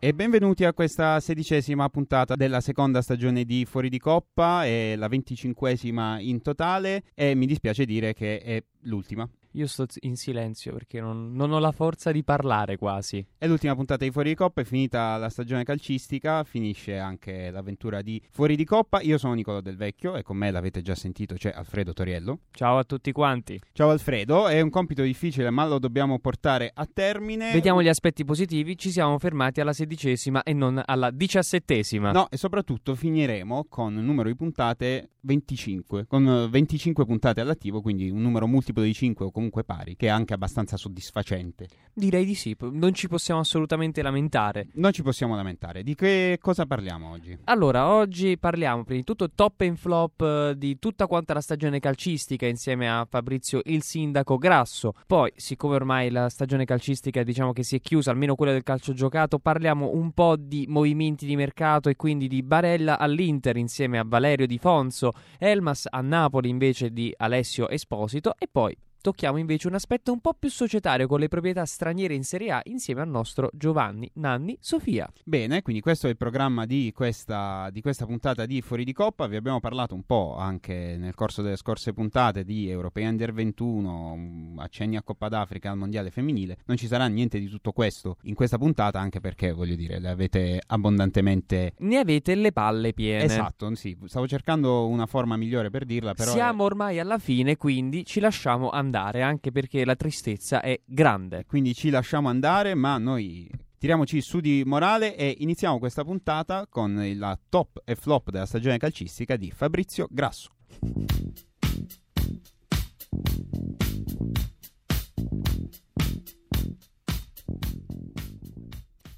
E benvenuti a questa sedicesima puntata della seconda stagione di Fuori di Coppa, è la venticinquesima in totale e mi dispiace dire che è l'ultima. Io sto in silenzio perché non, non, ho la forza di parlare quasi. È l'ultima puntata di Fuori di Coppa, è finita la stagione calcistica, finisce anche l'avventura di Fuori di Coppa. Io sono Nicolo Del Vecchio e con me l'avete già sentito, c'è Alfredo Toriello. Ciao a tutti quanti. Ciao Alfredo, è un compito difficile ma lo dobbiamo portare a termine. Vediamo gli aspetti positivi, ci siamo fermati alla sedicesima e non alla diciassettesima. No, e soprattutto finiremo con un numero di puntate 25, con 25 puntate all'attivo, quindi un numero multiplo di 5 o comunque pari, che è anche abbastanza soddisfacente. Direi di sì, non ci possiamo assolutamente lamentare. Non ci possiamo lamentare. Di che cosa parliamo oggi? Allora, oggi parliamo prima di tutto top and flop eh, di tutta quanta la stagione calcistica insieme a Fabrizio il sindaco Grasso. Poi, siccome ormai la stagione calcistica diciamo che si è chiusa, almeno quella del calcio giocato, parliamo un po' di movimenti di mercato e quindi di Barella all'Inter insieme a Valerio Di Fonso, Elmas a Napoli invece di Alessio Esposito e poi tocchiamo invece un aspetto un po' più societario con le proprietà straniere in Serie A insieme al nostro Giovanni Nanni Sofia. Bene, quindi questo è il programma di questa, di questa puntata di Fuori di Coppa. Vi abbiamo parlato un po' anche nel corso delle scorse puntate di Europei Under 21, accenni a Coppa d'Africa, al Mondiale Femminile. Non ci sarà niente di tutto questo in questa puntata, anche perché, voglio dire, le avete abbondantemente... Ne avete le palle piene. Esatto, sì. Stavo cercando una forma migliore per dirla, però... Siamo ormai alla fine, quindi ci lasciamo andare andare, anche perché la tristezza è grande. Quindi ci lasciamo andare, ma noi tiriamoci su di morale e iniziamo questa puntata con la top e flop della stagione calcistica di Fabrizio Grasso.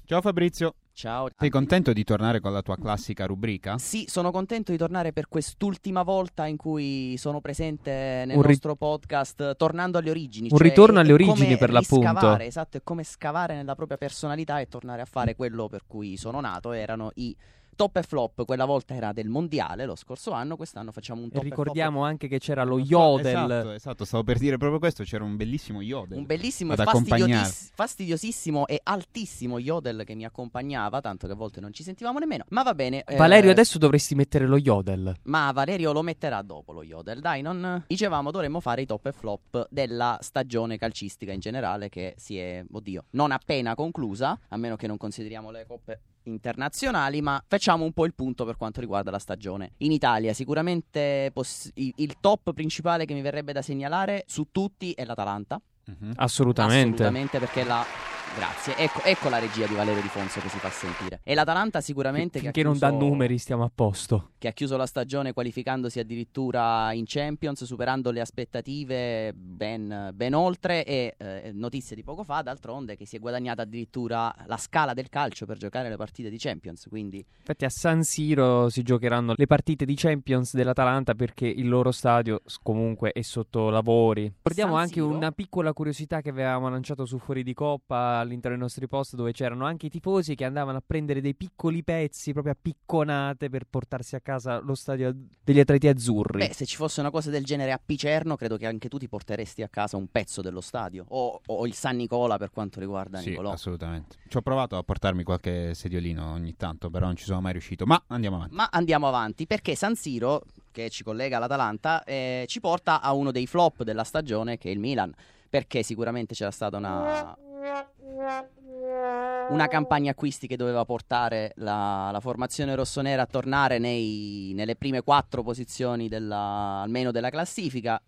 Ciao Fabrizio. Ciao. Sei contento di tornare con la tua classica rubrica? Sì, sono contento di tornare per quest'ultima volta in cui sono presente nel un nostro ri- podcast, tornando alle origini. Un cioè ritorno alle origini per l'appunto. Esatto, è come scavare nella propria personalità e tornare a fare quello per cui sono nato. Erano i top e flop, quella volta era del mondiale lo scorso anno, quest'anno facciamo un top e ricordiamo e flop. anche che c'era lo Yodel. Esatto, esatto, stavo per dire proprio questo, c'era un bellissimo Yodel. Un bellissimo e fastidios- fastidiosissimo e altissimo Yodel che mi accompagnava, tanto che a volte non ci sentivamo nemmeno. Ma va bene. Valerio, eh... adesso dovresti mettere lo Yodel. Ma Valerio lo metterà dopo lo Yodel. Dai, non dicevamo dovremmo fare i top e flop della stagione calcistica in generale che si è, oddio, non appena conclusa, a meno che non consideriamo le coppe internazionali, ma facciamo un po' il punto per quanto riguarda la stagione. In Italia sicuramente poss- il top principale che mi verrebbe da segnalare su tutti è l'Atalanta. Mm-hmm. Assolutamente. Assolutamente perché la Grazie, ecco, ecco, la regia di Valerio Di Fonso che si fa sentire. E l'Atalanta sicuramente che, che, non dà numeri, stiamo a posto. Che ha chiuso la stagione qualificandosi addirittura in Champions, superando le aspettative ben, ben oltre. E eh, notizie di poco fa, d'altronde, che si è guadagnata addirittura la scala del calcio per giocare le partite di Champions. Quindi... Infatti, a San Siro si giocheranno le partite di Champions dell'Atalanta perché il loro stadio comunque è sotto lavori. Ricordiamo anche una piccola curiosità che avevamo lanciato su Fuori di Coppa all'interno dei nostri post dove c'erano anche i tifosi che andavano a prendere dei piccoli pezzi proprio a picconate per portarsi a casa lo stadio degli atleti azzurri. Beh, se ci fosse una cosa del genere a Picerno, credo che anche tu ti porteresti a casa un pezzo dello stadio o, o il San Nicola per quanto riguarda sì, Nicolò. assolutamente. Ci ho provato a portarmi qualche sediolino ogni tanto, però non ci sono mai riuscito. Ma andiamo avanti. Ma andiamo avanti perché San Siro, che ci collega all'Atalanta, eh, ci porta a uno dei flop della stagione che è il Milan perché sicuramente c'era stata una una campagna acquisti che doveva portare la, la formazione rossonera a tornare nei, nelle prime quattro posizioni della, almeno della classifica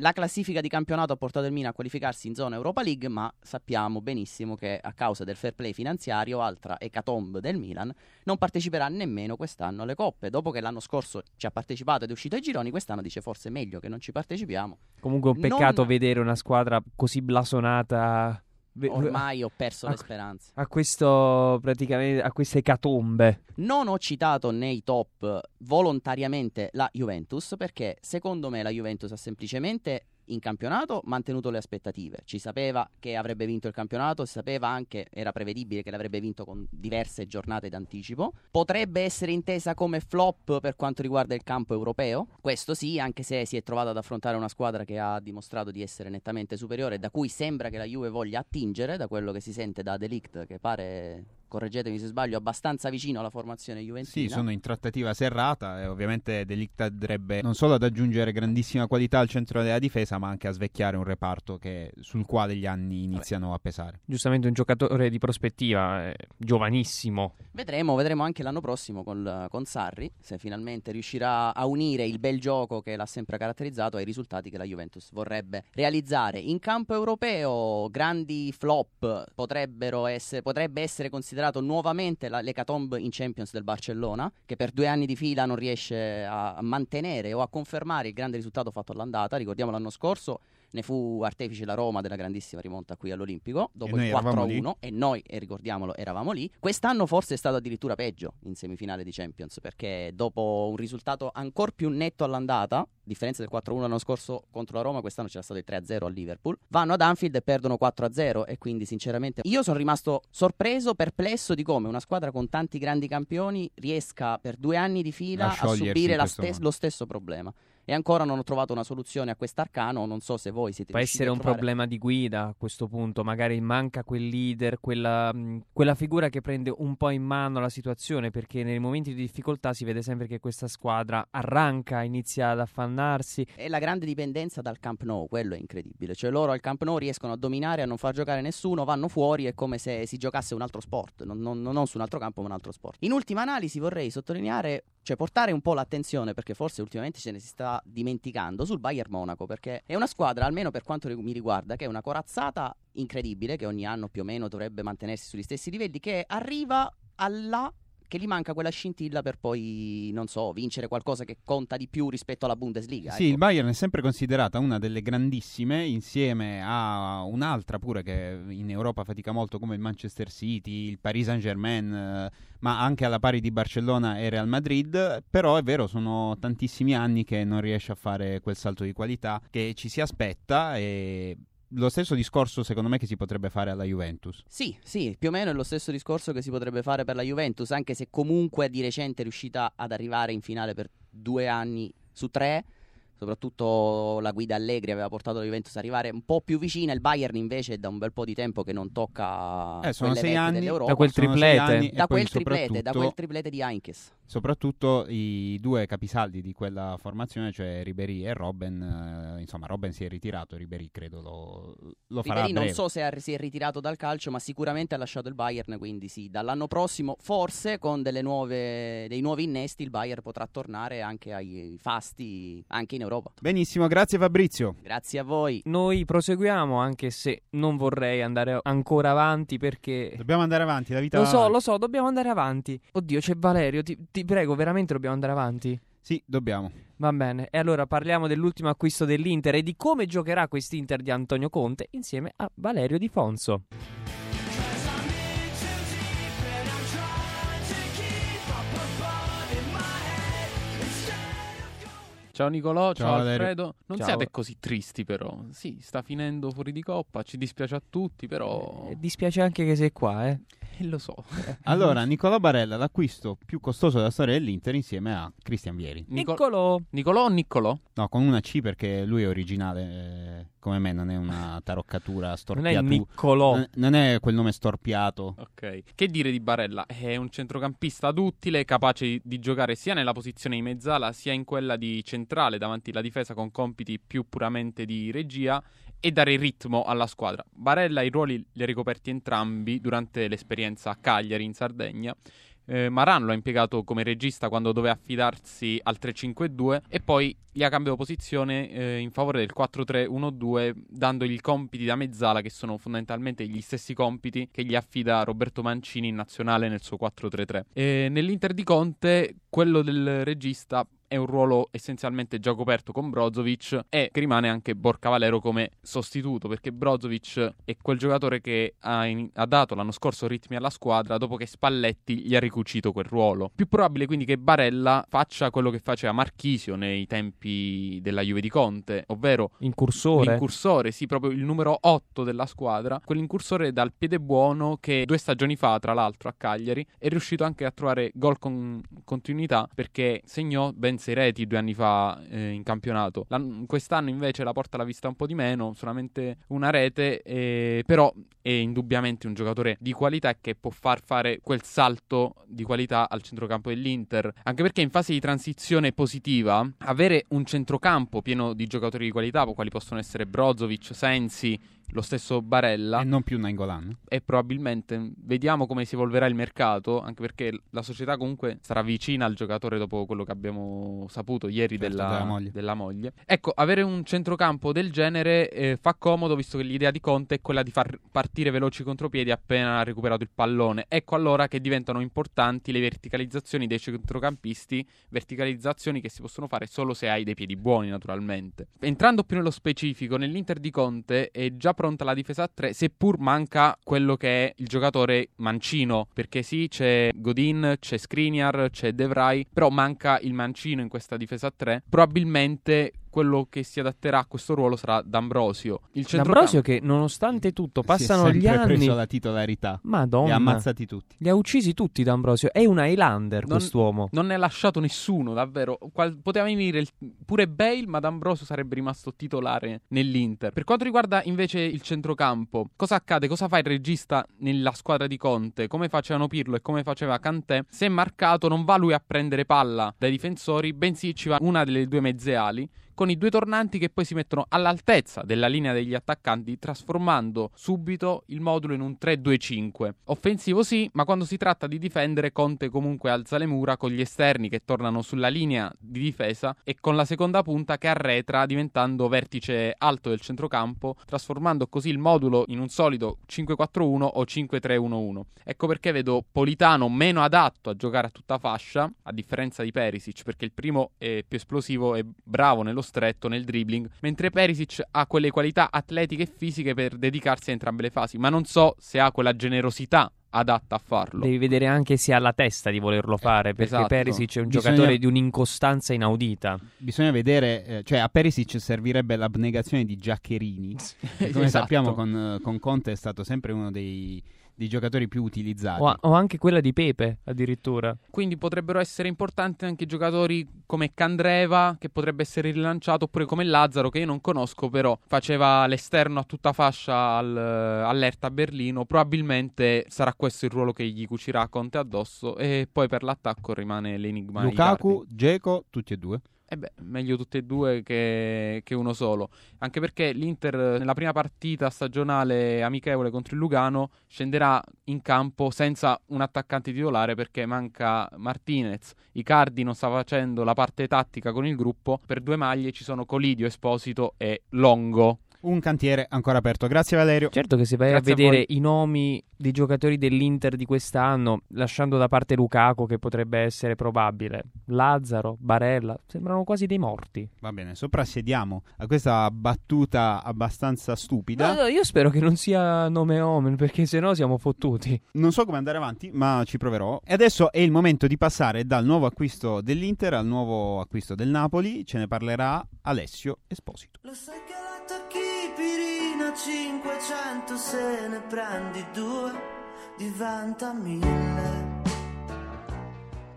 La classifica di campionato ha portato il Milan a qualificarsi in zona Europa League, ma sappiamo benissimo che a causa del fair play finanziario, altra ecatombe del Milan, non parteciperà nemmeno quest'anno alle coppe. Dopo che l'anno scorso ci ha partecipato ed è uscito ai gironi, quest'anno dice forse è meglio che non ci partecipiamo. Comunque è un peccato Non- vedere una squadra così blasonata Ormai ho perso le a- speranze. a questo praticamente a queste ecatombe. Non ho citato nei top volontariamente la Juventus perché secondo me la Juventus ha semplicemente in campionato mantenuto le aspettative. Ci sapeva che avrebbe vinto il campionato, si sapeva anche, era prevedibile che l'avrebbe vinto con diverse giornate d'anticipo. Potrebbe essere intesa come flop per quanto riguarda il campo europeo, questo sì, anche se si è trovata ad affrontare una squadra che ha dimostrato di essere nettamente superiore, da cui sembra che la Juve voglia attingere, da quello che si sente da Delict, che pare, correggetemi se sbaglio, abbastanza vicino alla formazione juventina. Sì, sono in trattativa serrata e ovviamente Delict andrebbe non solo ad aggiungere grandissima qualità al centro della difesa, ma anche a svecchiare un reparto che- sul quale gli anni iniziano a pesare. Giustamente un giocatore di prospettiva, eh, giovanissimo. Vedremo, vedremo anche l'anno prossimo con, con Sarri se finalmente riuscirà a unire il bel gioco che l'ha sempre caratterizzato ai risultati che la Juventus vorrebbe realizzare. In campo europeo, grandi flop potrebbero essere, potrebbe essere considerato nuovamente la, l'ecatombe in Champions del Barcellona, che per due anni di fila non riesce a mantenere o a confermare il grande risultato fatto all'andata. Ricordiamo l'anno scorso. Ne fu artefice la Roma della grandissima rimonta qui all'Olimpico dopo il eravamo lì. 4-1 e noi, e ricordiamolo, eravamo lì. Quest'anno forse è stato addirittura peggio in semifinale di Champions perché dopo un risultato ancora più netto all'andata, a differenza del 4-1 l'anno scorso contro la Roma, quest'anno c'era stato il 3-0 al Liverpool, vanno ad Anfield e perdono 4-0 e quindi sinceramente io sono rimasto sorpreso, perplesso di come una squadra con tanti grandi campioni riesca per due anni di fila A a, subire stes- lo stesso problema. E ancora non ho trovato una soluzione a quest'arcano, non so se voi siete Può essere un trovare- problema di guida a questo punto, magari manca quel leader, quella, mh, quella figura che prende un po' in mano la situazione, perché nei momenti di difficoltà si vede sempre che questa squadra arranca, inizia ad affannarsi. E la grande dipendenza dal Camp Nou, quello è incredibile. Cioè loro al Camp Nou riescono a dominare, a non far giocare nessuno, vanno fuori, è come se si giocasse un altro sport, non, non- non su un altro campo ma un altro sport. In ultima analisi vorrei sottolineare, cioè portare un po' l'attenzione, perché forse ultimamente ce ne si sta dimenticando, sul Bayern Monaco, perché è una squadra, almeno per quanto mi riguarda, che è una corazzata incredibile, che ogni anno più o meno dovrebbe mantenersi sugli stessi livelli, che arriva alla che gli manca quella scintilla per poi, non so, vincere qualcosa che conta di più rispetto alla Bundesliga. Sì, ecco. il Bayern è sempre considerata una delle grandissime, insieme a un'altra pure che in Europa fatica molto come il Manchester City, il Paris Saint-Germain, eh, ma anche alla pari di Barcellona e Real Madrid. Però è vero, sono tantissimi anni che non riesce a fare quel salto di qualità che ci si aspetta e lo stesso discorso secondo me che si potrebbe fare alla Juventus. Sì, sì, più o meno è lo stesso discorso che si potrebbe fare per la Juventus, anche se comunque di recente è riuscita ad arrivare in finale per due anni su tre. Soprattutto la guida Allegri aveva portato la Juventus ad arrivare un po' più vicina. Il Bayern invece è da un bel po' di tempo che non tocca Eh, sono sei anni dell'Europa. Da quel triplete. e Da quel triplete, da quel triplete di Heinkes. Soprattutto i due capisaldi di quella formazione, cioè Ribery e Robben, eh, insomma Robben si è ritirato, Ribery credo lo, lo farà Ribéry a non so se ha- si è ritirato dal calcio, ma sicuramente ha lasciato il Bayern. Quindi sì, dall'anno prossimo, forse con delle nuove, dei nuovi innesti, il Bayern potrà tornare anche ai fasti, anche in Europa. Benissimo, grazie Fabrizio. Grazie a voi. Noi proseguiamo, anche se non vorrei andare ancora avanti perché... Dobbiamo andare avanti, la vita Lo so, avanti. lo so, dobbiamo andare avanti. Oddio, c'è Valerio, ti, ti prego, veramente dobbiamo andare avanti? Sì, dobbiamo. Va bene, e allora parliamo dell'ultimo acquisto dell'Inter e di come giocherà quest'Inter di Antonio Conte insieme a Valerio Di Fonso. Ciao Nicolò, ciao, Ciao. Alfredo. Non Ciao. siate così tristi però. Sì, sta finendo fuori di coppa, ci dispiace a tutti, però... Eh, dispiace anche che sei qua, eh. Eh, lo so. Allora, Nicolò Barella, l'acquisto più costoso della storia dell'Inter insieme a Cristian Vieri. Nico- Niccolò. Nicolò o Niccolò? No, con una C perché lui è originale, eh, come me, non è una taroccatura Non è storpiata. Niccolò. Non- non è quel nome storpiato. Ok. Che dire di Barella? È un centrocampista duttile, capace di giocare sia nella posizione di mezzala sia in quella di centrale davanti alla difesa con compiti più puramente di regia e dare ritmo alla squadra. Barella i ruoli li ha ricoperti entrambi durante l'esperienza a Cagliari in Sardegna. eh, Maran lo ha impiegato come regista quando doveva affidarsi al 3-5-2 e poi gli ha cambiato posizione eh, in favore del 4-3-1-2 dandogli i compiti da mezzala che sono fondamentalmente gli stessi compiti che gli affida Roberto Mancini in nazionale nel suo 4-3-3. E nell'Inter di Conte quello del regista è un ruolo essenzialmente già coperto con Brozovic e che rimane anche Borca Valero come sostituto perché Brozovic è quel giocatore che ha, in- ha, dato l'anno scorso ritmi alla squadra dopo che Spalletti gli ha ricucito quel ruolo. Più probabile quindi che Barella faccia quello che faceva Marchisio nei tempi della Juve di Conte, ovvero incursore. L'incursore, sì, proprio il numero 8 della squadra, quell'incursore dal piede buono che due stagioni fa, tra l'altro a Cagliari, è riuscito anche a trovare gol con continuità perché segnò ben 6 reti due anni fa eh, in campionato. L'anno, quest'anno invece la porta l'ha vista un po' di meno, solamente una rete, eh, però è indubbiamente un giocatore di qualità che può far fare quel salto di qualità al centrocampo dell'Inter. Anche perché in fase di transizione positiva, avere un centrocampo pieno di giocatori di qualità, quali possono essere Brozovic, Sensi, lo stesso Barella. E non più Nainggolan. E probabilmente vediamo come si evolverà il mercato, anche perché la società comunque sarà vicina al giocatore dopo quello che abbiamo saputo ieri certo, della, della, moglie. della, moglie. Ecco, avere un centrocampo del genere eh, fa comodo visto che l'idea di Conte è quella di far partire veloci contropiedi appena recuperato il pallone. Ecco allora che diventano importanti le verticalizzazioni dei centrocampisti, verticalizzazioni che si possono fare solo se hai dei piedi buoni naturalmente. Entrando più nello specifico, nell'Inter di Conte è già pronta la difesa a 3, seppur manca quello che è il giocatore mancino, perché sì, c'è Godin, c'è Skriniar, c'è De però manca il mancino in questa difesa a 3. Probabilmente quello che si adatterà a questo ruolo sarà D'Ambrosio. Il D'Ambrosio che nonostante tutto passano gli anni... ha preso la titolarità. Madonna. Li ha ammazzati tutti. Li ha uccisi tutti D'Ambrosio. È un Highlander non, quest'uomo. Non ne ha lasciato nessuno, davvero. Qual- poteva venire il... pure Bale, ma D'Ambrosio sarebbe rimasto titolare nell'Inter. Per quanto riguarda invece il centrocampo, cosa accade? Cosa fa il regista nella squadra di Conte? Come facevano Pirlo e come faceva Cantè? Se è marcato non va lui a prendere palla dai difensori, bensì ci va una delle due mezze ali con i due tornanti che poi si mettono all'altezza della linea degli attaccanti, trasformando subito il modulo in un 3-2-5. Offensivo sì, ma quando si tratta di difendere, Conte comunque alza le mura con gli esterni che tornano sulla linea di difesa e con la seconda punta che arretra diventando vertice alto del centrocampo, trasformando così il modulo in un solido 5-4-1 o 5-3-1-1. Ecco perché vedo Politano meno adatto a giocare a tutta fascia, a differenza di Perisic, perché il primo è più esplosivo e bravo nello stretto nel dribbling, mentre Perisic ha quelle qualità atletiche e fisiche per dedicarsi a entrambe le fasi, ma non so se ha quella generosità adatta a farlo. Devi vedere anche se ha la testa di volerlo fare, perché esatto. Perisic è un Bisogna... giocatore di un'incostanza inaudita. Bisogna vedere, eh, cioè a Perisic servirebbe l'abnegazione di Giaccherini, che come esatto. sappiamo con, con Conte è stato sempre uno dei dei giocatori più utilizzati. O, o, anche quella di Pepe, addirittura. Quindi potrebbero essere importanti anche giocatori come Candreva, che potrebbe essere rilanciato, oppure come Lazzaro, che io non conosco, però faceva l'esterno a tutta fascia al, all'Erta Berlino. Probabilmente sarà questo il ruolo che gli cucirà Conte addosso. E poi per l'attacco rimane l'enigma. Lukaku, Geco, tutti e due. Eh beh, meglio tutte e due che, che, uno solo. Anche perché l'Inter nella prima partita stagionale amichevole contro il Lugano scenderà in campo senza un attaccante titolare perché manca Martinez. Icardi non sta facendo la parte tattica con il gruppo. Per due maglie ci sono Colidio, Esposito e Longo un cantiere ancora aperto. Grazie Valerio. Certo che se vai Grazie a vedere a i nomi dei giocatori dell'Inter di quest'anno, lasciando da parte Lukaku che potrebbe essere probabile, Lazzaro, Barella, sembrano quasi dei morti. Va bene, soprassediamo a questa battuta abbastanza stupida. No, no, io spero che non sia nome omen perché sennò siamo fottuti. Non so come andare avanti, ma ci proverò. E adesso è il momento di passare dal nuovo acquisto dell'Inter al nuovo acquisto del Napoli. Ce ne parlerà Alessio Esposito. Lo sai che Pirina 500 se ne prendi due diventa mille.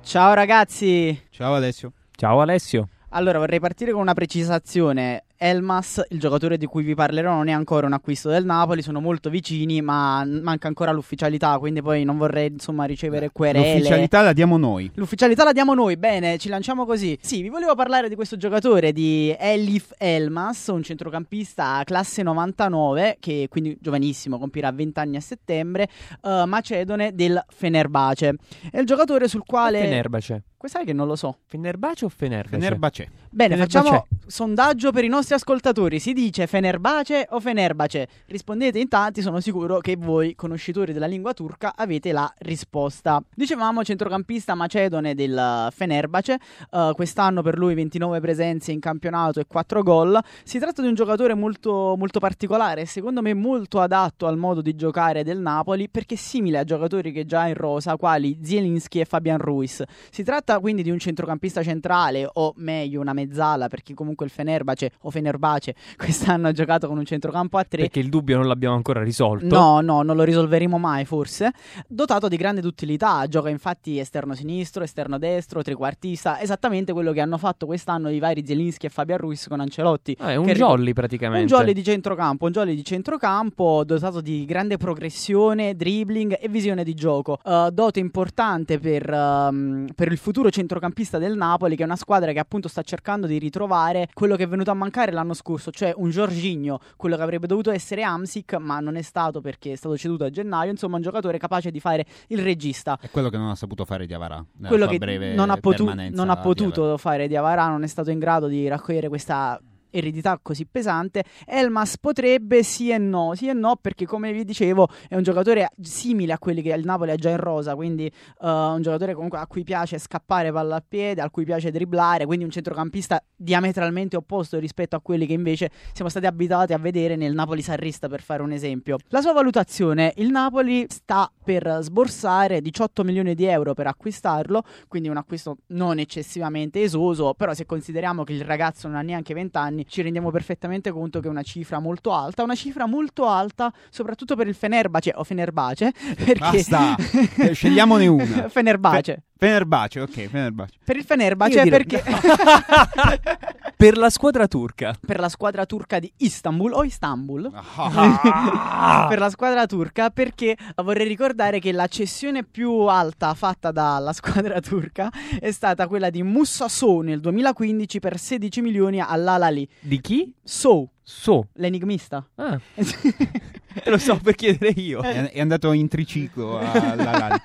Ciao ragazzi. Ciao Alessio. Ciao Alessio. Allora vorrei partire con una precisazione. Elmas, il giocatore di cui vi parlerò, non è ancora un acquisto del Napoli, sono molto vicini, ma manca ancora l'ufficialità, quindi poi non vorrei insomma ricevere querele. L'ufficialità la diamo noi. L'ufficialità la diamo noi, bene, ci lanciamo così. Sì, vi volevo parlare di questo giocatore di Elif Elmas, un centrocampista classe 99, che quindi giovanissimo, compirà 20 anni a settembre, uh, macedone del Fenerbace. È il giocatore sul quale... Fenerbace. Sai che non lo so. Fenerbace o Fenerbace? Fenerbace. Bene, Fenerbahce. facciamo sondaggio per i nostri ascoltatori. Si dice Fenerbace o Fenerbace? Rispondete in tanti, sono sicuro che voi, conoscitori della lingua turca, avete la risposta. Dicevamo centrocampista macedone del Fenerbace, uh, quest'anno per lui 29 presenze in campionato e 4 gol. Si tratta di un giocatore molto, molto particolare, secondo me molto adatto al modo di giocare del Napoli, perché è simile a giocatori che già in rosa, quali Zielinski e Fabian Ruiz. Si tratta quindi di un centrocampista centrale o meglio una mezzala perché comunque il Fenerbace o Fenerbace quest'anno ha giocato con un centrocampo a tre. Perché il dubbio non l'abbiamo ancora risolto. No, no, non lo risolveremo mai forse. Dotato di grande duttilità, gioca infatti esterno sinistro, esterno destro, trequartista, esattamente quello che hanno fatto quest'anno i vari Zielinski e Fabian Ruiz con Ancelotti. Ah, è un jolly praticamente. Un jolly di centrocampo, un jolly di centrocampo dotato di grande progressione, dribbling e visione di gioco. Uh, dote importante per, um, per il futuro centrocampista del Napoli, che è una squadra che appunto sta cercando di ritrovare quello che è venuto a mancare l'anno scorso, cioè un Jorginho, quello che avrebbe dovuto essere Amsic, ma non è stato perché è stato ceduto a gennaio. Insomma, un giocatore capace di fare il regista. È quello che non ha saputo fare Diavara. nella Quello che breve non ha, potu- non ha a Diavara. potuto fare Diavara, non è stato in grado di raccogliere questa eredità così pesante Elmas potrebbe sì e no. Sì e no perché come vi dicevo è un giocatore simile a quelli che il Napoli ha già in rosa quindi uh, un giocatore comunque a cui piace scappare palla a piede a cui piace dribblare quindi un centrocampista diametralmente opposto rispetto a quelli che invece siamo stati abituati a vedere nel Napoli sarrista per fare un esempio. La sua valutazione il Napoli sta per sborsare 18 milioni di euro per acquistarlo quindi un acquisto non eccessivamente esoso però se consideriamo che il ragazzo non ha neanche 20 anni ci rendiamo perfettamente conto che è una cifra molto alta, una cifra molto alta soprattutto per il Fenerbace o Fenerbace, perché Basta, Eh, scegliamone una. Fenerbace. Fenerbace, ok, Fenerbace. Per il Fenerbace perché Per la squadra turca. per la squadra turca di Istanbul o Istanbul Ah. per la squadra turca perché vorrei ricordare che la cessione più alta fatta dalla squadra turca è stata quella di Moussa Sow nel 2015 per 16 milioni all'Alali. Di chi? Sow, So. l'enigmista. Ah, te lo so per chiedere io. È, è andato in triciclo alla Lali.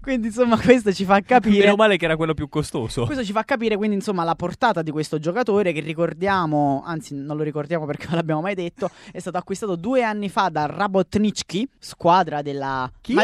Quindi insomma questo ci fa capire Meno male che era quello più costoso. Questo ci fa capire quindi insomma la portata di questo giocatore che ricordiamo, anzi non lo ricordiamo perché non l'abbiamo mai detto, è stato acquistato due anni fa da Rabotnitsky, squadra della... Chi?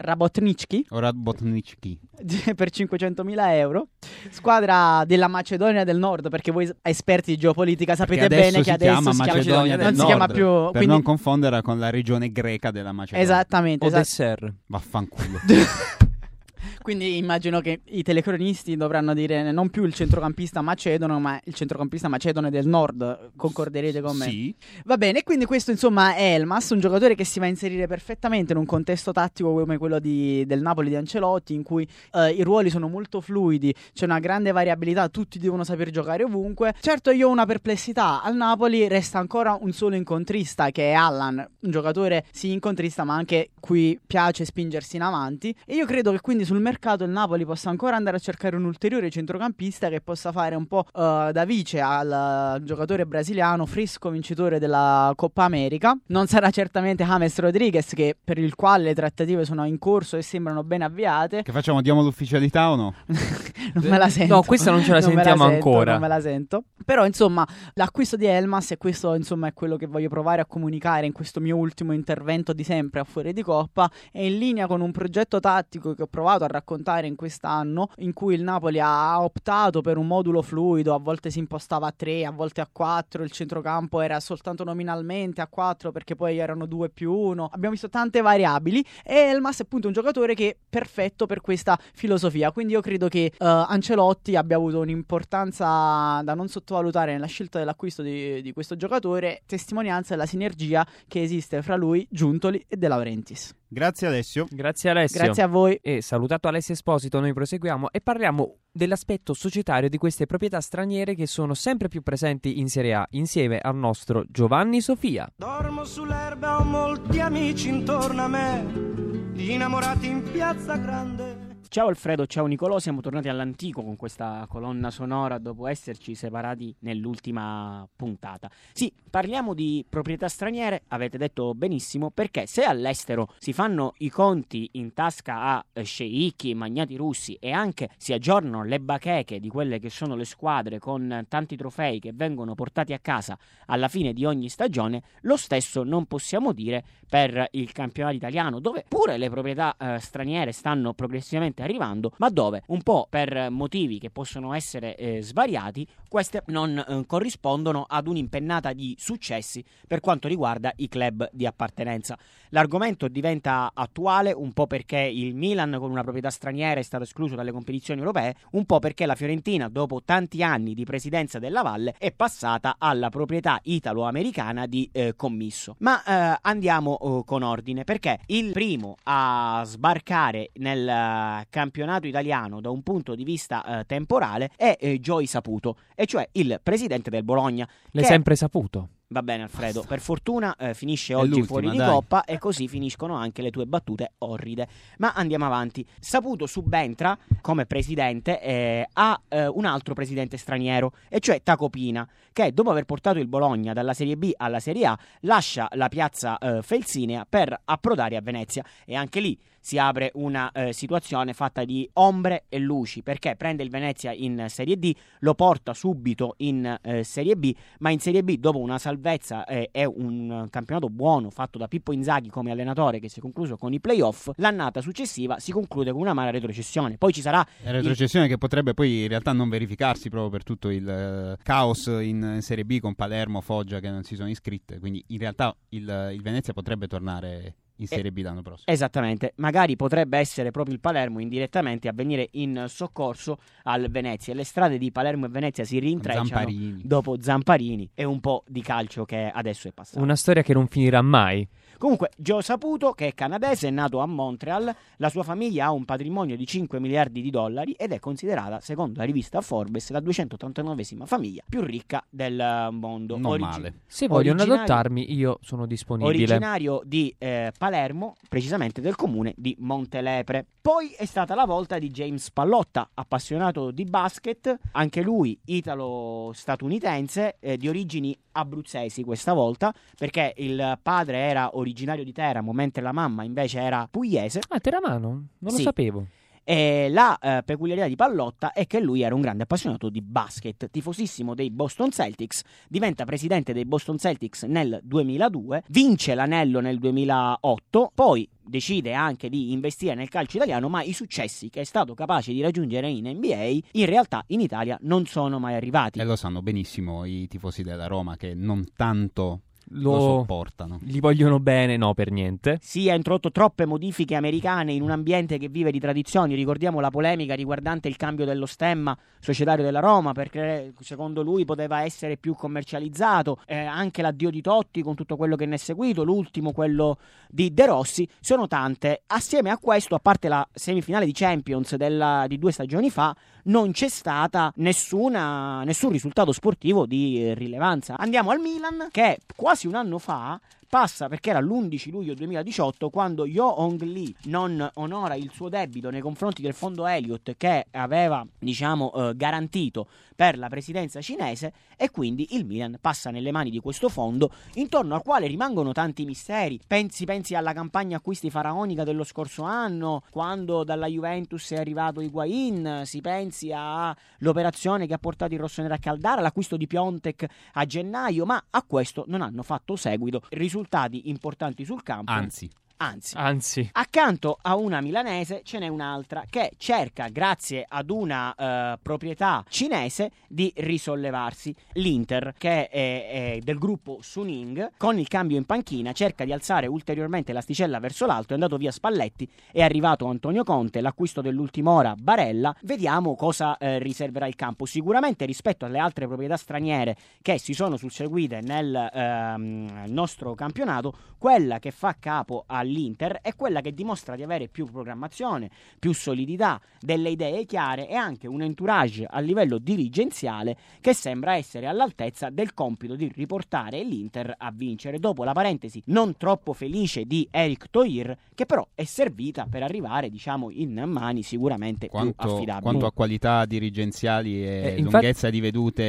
Rabotnitsky Ora Botnicki. per 500.000 euro, squadra della Macedonia del Nord, perché voi esperti di geopolitica sapete bene che adesso chiama si chiama Macedonia non del si chiama più... Per quindi- non confonderla con la regione greca della Macedonia. Esattamente, O esat- dessert. Vaffanculo. Quindi immagino che i telecronisti dovranno dire non più il centrocampista macedono, ma il centrocampista macedone del nord. Concorderete con me? Sì. Va bene, quindi questo insomma è Elmas, un giocatore che si va a inserire perfettamente in un contesto tattico come quello di- del Napoli di Ancelotti, in cui eh, i ruoli sono molto fluidi, c'è una grande variabilità, tutti devono saper giocare ovunque. Certo, io ho una perplessità: al Napoli resta ancora un solo incontrista che è Allan, un giocatore sì incontrista, ma anche cui piace spingersi in avanti. E io credo che quindi sul mercato il Napoli possa ancora andare a cercare un ulteriore centrocampista che possa fare un po' eh, da vice al giocatore brasiliano fresco vincitore della Coppa America. Non sarà certamente James Rodriguez, che, per il quale le trattative sono in corso e sembrano ben avviate. Che facciamo? Diamo l'ufficialità o no? non me la sento. No, questa non ce la me sentiamo sento, ancora. Non me la sento. Però, insomma, l'acquisto di Elmas, e questo insomma è quello che voglio provare a comunicare in questo mio ultimo intervento di sempre a fuori di coppa, è in linea con un progetto tattico che ho provato a raccontare in quest'anno, in cui il Napoli ha optato per un modulo fluido, a volte si impostava a 3, a volte a 4, il centrocampo era soltanto nominalmente a 4 perché poi erano 2 più 1. Abbiamo visto tante variabili e Elmas è appunto un giocatore che è perfetto per questa filosofia, quindi io credo che eh, Ancelotti abbia avuto un'importanza da non sottovalutare nella scelta dell'acquisto di, di questo giocatore, testimonianza della sinergia che esiste fra lui, Giuntoli e De Laurentiis. Grazie Alessio. Grazie Alessio. Grazie a voi. E salutato Alessio Esposito, noi proseguiamo e parliamo dell'aspetto societario di queste proprietà straniere che sono sempre più presenti in Serie A, insieme al nostro Giovanni Sofia. Dormo sull'erba, ho molti amici intorno a me, innamorati in piazza grande. Ciao Alfredo, ciao Nicolò, siamo tornati all'antico con questa colonna sonora dopo esserci separati nell'ultima puntata. Sì, parliamo di proprietà straniere, avete detto benissimo, perché se all'estero si fanno i conti in tasca a eh, sceicchi magnati russi e anche si aggiornano le bacheche di quelle che sono le squadre con tanti trofei che vengono portati a casa alla fine di ogni stagione, lo stesso non possiamo dire per il campionato italiano, dove pure le proprietà eh, straniere stanno progressivamente arrivando, ma dove un po' per motivi che possono essere eh, svariati, queste non eh, corrispondono ad un'impennata di successi per quanto riguarda i club di appartenenza. L'argomento diventa attuale un po' perché il Milan con una proprietà straniera è stato escluso dalle competizioni europee, un po' perché la Fiorentina dopo tanti anni di presidenza della Valle è passata alla proprietà italo-americana di eh, Commisso. Ma eh, andiamo oh, con ordine perché il primo a sbarcare nel eh, campionato italiano da un punto di vista eh, temporale è eh, Joey Saputo, e cioè il presidente del Bologna. L'hai sempre saputo. Va bene Alfredo, per fortuna eh, finisce È oggi fuori di dai. coppa e così finiscono anche le tue battute orride. Ma andiamo avanti. Saputo subentra come presidente eh, a eh, un altro presidente straniero, e cioè Tacopina, che dopo aver portato il Bologna dalla Serie B alla Serie A lascia la piazza eh, Felsinea per approdare a Venezia e anche lì si apre una eh, situazione fatta di ombre e luci perché prende il Venezia in Serie D, lo porta subito in eh, Serie B, ma in Serie B dopo una salvezza eh, e un campionato buono fatto da Pippo Inzaghi come allenatore che si è concluso con i playoff, l'annata successiva si conclude con una mala retrocessione. Poi ci sarà È retrocessione che potrebbe poi in realtà non verificarsi proprio per tutto il eh, caos in, in Serie B con Palermo, Foggia che non si sono iscritte. Quindi in realtà il, il Venezia potrebbe tornare in Serie B l'anno prossimo. Esattamente, magari potrebbe essere proprio il Palermo indirettamente a venire in soccorso al Venezia. Le strade di Palermo e Venezia si rintrecciano Zamparini. dopo Zamparini e un po' di calcio che adesso è passato. Una storia che non finirà mai. Comunque, Joe Saputo, che è canadese, è nato a Montreal, la sua famiglia ha un patrimonio di 5 miliardi di dollari ed è considerata, secondo la rivista Forbes, la 289esima famiglia più ricca del eh, mondo. Non Origi- male. Se vogliono adottarmi, io sono disponibile. originario di eh, Palermo, precisamente del comune di Montelepre. Poi è stata la volta di James Pallotta, appassionato di basket, anche lui italo-statunitense, eh, di origini abruzzesi questa volta, perché il padre era originario di Teramo, mentre la mamma invece era pugliese. Ah, Teramano? Non lo Sì. sapevo. E la eh, peculiarità di Pallotta è che lui era un grande appassionato di basket, tifosissimo dei Boston Celtics, diventa presidente dei Boston Celtics nel 2002, vince l'anello nel 2008, poi decide anche di investire nel calcio italiano, ma i successi che è stato capace di raggiungere in NBA in realtà in Italia non sono mai arrivati. E lo sanno benissimo i tifosi della Roma che non tanto lo, Lo- sopportano. Gli vogliono bene? No, per niente. Sì, ha introdotto troppe modifiche americane in un ambiente che vive di tradizioni. Ricordiamo la polemica riguardante il cambio dello stemma societario della Roma, perché secondo lui poteva essere più commercializzato. Eh, anche l'addio di Totti con tutto quello che ne è seguito, l'ultimo, quello di De Rossi, sono tante. Assieme a questo, a parte la semifinale di Champions della- di due stagioni fa, non c'è stata nessuna, nessun risultato sportivo di rilevanza. Andiamo al Milan, che quasi un anno fa passa perché era l'11 luglio 2018 quando Yo Hong Lee non onora il suo debito nei confronti del fondo Elliott che aveva diciamo eh, garantito per la presidenza cinese e quindi il Milan passa nelle mani di questo fondo intorno al quale rimangono tanti misteri. Pensi, pensi alla campagna acquisti faraonica dello scorso anno quando dalla Juventus è arrivato Higuain si pensi all'operazione che ha portato il rossonero a Caldara l'acquisto di Piontek a gennaio ma a questo non hanno fatto seguito risultati importanti sul campo. Anzi, Anzi, Anzi, Accanto a una milanese ce n'è un'altra che cerca, grazie ad una eh, proprietà cinese, di risollevarsi. L'Inter, che è, è del gruppo Suning, con il cambio in panchina cerca di alzare ulteriormente l'asticella verso l'alto. È andato via Spalletti, è arrivato Antonio Conte, l'acquisto dell'ultima ora Barella. Vediamo cosa eh, riserverà il campo. Sicuramente rispetto alle altre proprietà straniere che si sono susseguite nel ehm, nostro campionato, quella che fa capo all'Inter è quella che dimostra di avere più programmazione, più solidità, delle idee chiare e anche un entourage a livello dirigenziale che sembra essere all'altezza del compito di riportare l'Inter a vincere dopo la parentesi non troppo felice di Eric Toir che però è servita per arrivare diciamo in mani sicuramente più Quanto, affidabili. quanto a qualità dirigenziali e Eh, infatti- lunghezza di vedute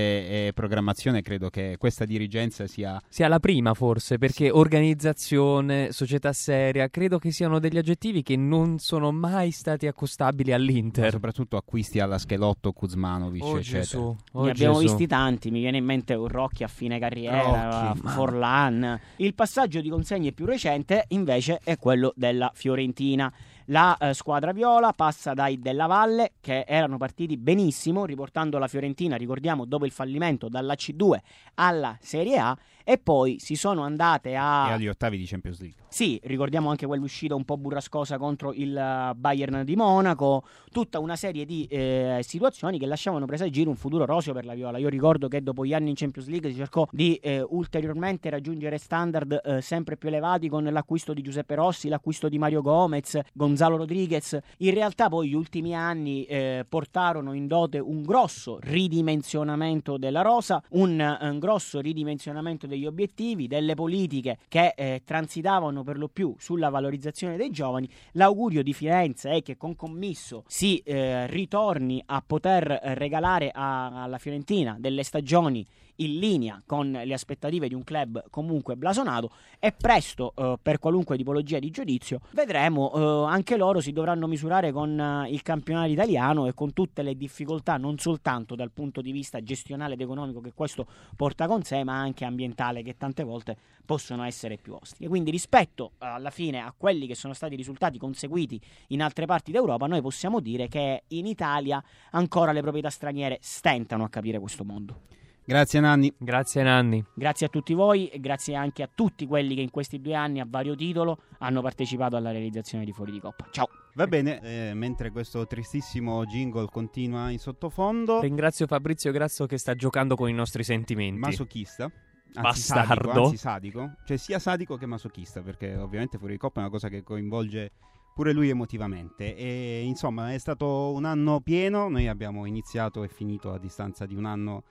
e programmazione, credo che questa dirigenza sia sia la prima forse, perché organizzazione, società seria, credo che siano degli aggettivi che non sono mai stati accostabili ma all'Inter. soprattutto acquisti alla Schelotto, Kuzmanovic, Oh eccetera. Gesù, oh ne abbiamo Gesù. visti tanti, mi viene in mente un Rocchi a fine carriera, Rocchi, Forlan. Il passaggio di consegne più recente invece è quello della Fiorentina. La eh, squadra viola passa dai Della Valle che erano partiti benissimo riportando la Fiorentina, ricordiamo, dopo il fallimento dalla C2 alla Serie A e poi si sono andate E a agli ottavi di Champions League. sì, ricordiamo anche quell'uscita un po' burrascosa contro il eh, Bayern di Monaco, tutta una serie di eh, situazioni che lasciavano presagire un futuro roseo per la Viola. Io ricordo che dopo gli anni in Champions League si cercò di eh, ulteriormente raggiungere standard eh, sempre più elevati con l'acquisto di Giuseppe Rossi, l'acquisto di Mario Gomez, Gonzalo Rodriguez. In realtà poi gli ultimi anni eh, portarono in dote un grosso ridimensionamento della rosa, un, eh, un grosso ridimensionamento degli obiettivi, delle politiche che eh, transitavano per lo più sulla valorizzazione dei giovani. L'augurio di Firenze è che con commisso si eh, ritorni a poter eh, regalare a- alla Fiorentina delle stagioni in linea con le aspettative di un club comunque blasonato e presto eh, per qualunque tipologia di giudizio vedremo eh, anche loro si dovranno misurare con eh, il campionato italiano e con tutte le difficoltà non soltanto dal punto di vista gestionale ed economico che questo porta con sé ma anche ambientale che tante volte possono essere più ostiche. Quindi rispetto alla fine a quelli che sono stati i risultati conseguiti in altre parti d'Europa noi possiamo dire che in Italia ancora le proprietà straniere stentano a capire questo mondo Grazie Nanni. Grazie Nanni. Grazie a tutti voi e grazie anche a tutti quelli che in questi due anni a vario titolo hanno partecipato alla realizzazione di Fuori di Coppa. Ciao! Va bene, eh, mentre questo tristissimo jingle continua in sottofondo, Ringrazio Fabrizio Grasso che sta giocando con i nostri sentimenti. masochista, anzi Bastardo. sadico, anzi sadico, cioè sia sadico che masochista, perché ovviamente fuori di coppa è una cosa che coinvolge pure lui emotivamente e insomma è stato un anno pieno, noi abbiamo iniziato e finito a distanza di un anno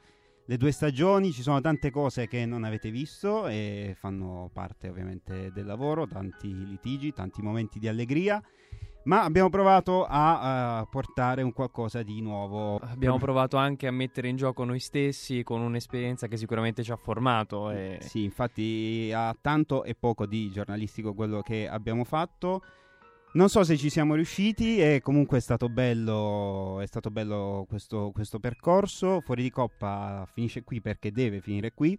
le due stagioni, ci sono tante cose che non avete visto e fanno parte ovviamente del lavoro, tanti litigi, tanti momenti di allegria. Ma abbiamo provato a eh, portare un qualcosa di nuovo. Abbiamo provato anche a mettere in gioco noi stessi con un'esperienza che sicuramente ci ha formato. E... Sì, infatti ha tanto e poco di giornalistico quello che abbiamo fatto. Non so se ci siamo riusciti e comunque è stato bello, è stato bello questo, questo percorso. Fuori di coppa finisce qui perché deve finire qui.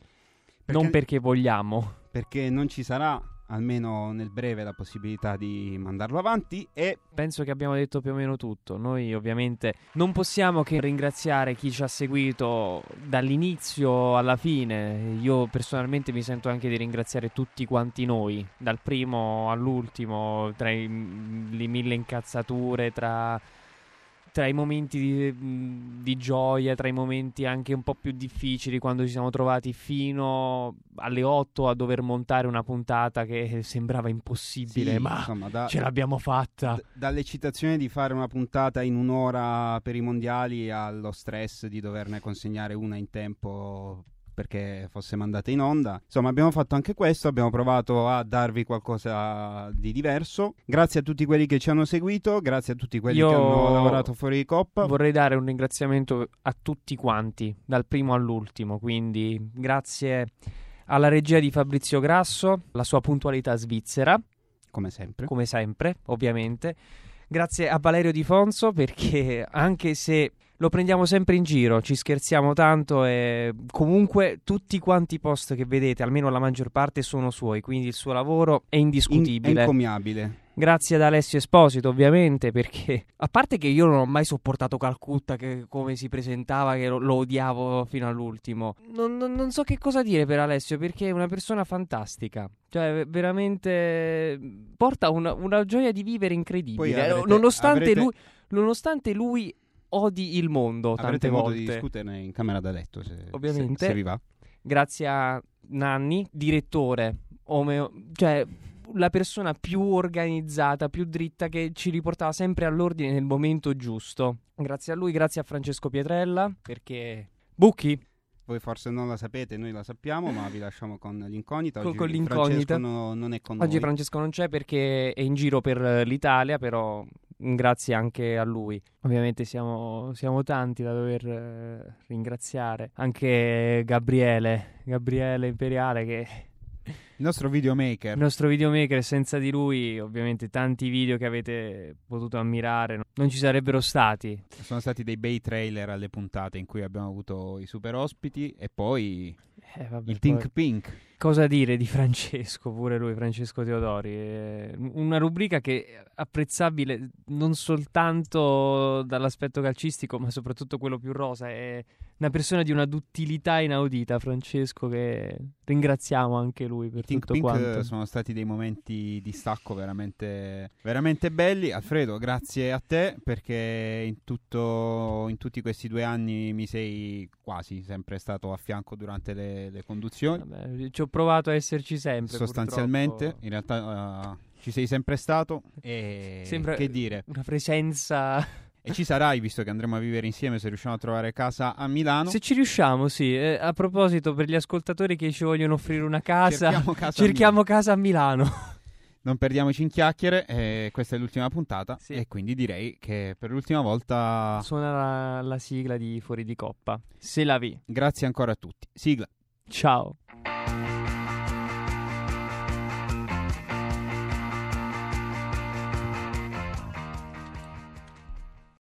Non perché vogliamo. perché non ci sarà, almeno nel breve, la possibilità di mandarlo avanti e Penso che abbiamo detto più o meno tutto. Noi ovviamente non possiamo che ringraziare chi ci ha seguito dall'inizio alla fine. Io personalmente mi sento anche di ringraziare tutti quanti noi, dal primo all'ultimo, tra i- le mille incazzature, tra, tra i momenti di, di gioia, tra i momenti anche un po' più difficili, quando ci siamo trovati fino alle 8 a dover montare una puntata che sembrava impossibile, Sì, ma insomma, da- ce l'abbiamo fatta. d- dall'eccitazione di fare una puntata in un'ora per i mondiali allo stress di doverne consegnare una in tempo perché fosse mandata in onda. Insomma, abbiamo fatto anche questo, abbiamo provato a darvi qualcosa di diverso. Grazie a tutti quelli che ci hanno seguito, grazie a tutti quelli Io che hanno lavorato fuori di coppa. Vorrei dare un ringraziamento a tutti quanti, dal primo all'ultimo, quindi grazie alla regia di Fabrizio Grasso, la sua puntualità svizzera, come sempre. come sempre, ovviamente. Grazie a Valerio Di Fonso perché anche se lo prendiamo sempre in giro, ci scherziamo tanto e comunque tutti quanti i post che vedete, almeno la maggior parte, sono suoi, quindi il suo lavoro è indiscutibile. In- è incommiabile. Grazie ad Alessio Esposito, ovviamente, perché a parte che io non ho mai sopportato Calcutta, che come si presentava, che lo, lo odiavo fino all'ultimo. Non, non, non, so che cosa dire per Alessio, perché è una persona fantastica. Cioè, veramente porta una, una gioia di vivere incredibile. Avrete, nonostante, avrete... Lui, nonostante lui odi il mondo Avrete tante modo volte. di discuterne in camera da letto, se, Ovviamente. se, se vi va. Grazie a Nanni, direttore, omeo, cioè la persona più organizzata, più dritta che ci riportava sempre all'ordine nel momento giusto. Grazie a lui, grazie a Francesco Pietrella, perché Bucchi voi forse non la sapete, noi la sappiamo, ma vi lasciamo con l'incognita. Oggi con, con l'incognita. Francesco no, non è con Oggi noi. Francesco non c'è perché è in giro per l'Italia, però grazie anche a lui. Ovviamente siamo, siamo tanti da dover eh, ringraziare. Anche Gabriele, Gabriele Imperiale che il nostro videomaker. Il nostro videomaker, senza di lui, ovviamente, tanti video che avete potuto ammirare non ci sarebbero stati. Sono stati dei bei trailer alle puntate in cui abbiamo avuto i super ospiti e poi eh, vabbè, il Think poi... Pink. Cosa dire di Francesco, pure lui, Francesco Teodori? È una rubrica che è apprezzabile non soltanto dall'aspetto calcistico, ma soprattutto quello più rosa. È una persona di una duttilità inaudita, Francesco, che ringraziamo anche lui per Think tutto Pink quanto. sono stati dei momenti di stacco veramente, veramente belli. Alfredo, grazie a te perché in, tutto, in tutti questi due anni mi sei quasi sempre stato a fianco durante le, le conduzioni. Vabbè, ci ho provato a esserci sempre. Sostanzialmente, purtroppo. in realtà uh, ci sei sempre stato e Sembra che dire. Una presenza e ci sarai, visto che andremo a vivere insieme, se riusciamo a trovare casa a Milano. Se ci riusciamo, sì. Eh, a proposito, per gli ascoltatori che ci vogliono offrire una casa, cerchiamo casa, cerchiamo a, casa a Milano. Non perdiamoci in chiacchiere, eh, questa è l'ultima puntata sì. e quindi direi che per l'ultima volta suona la, la sigla di Fuori di Coppa. Se la vi. Grazie ancora a tutti. Sigla. Ciao.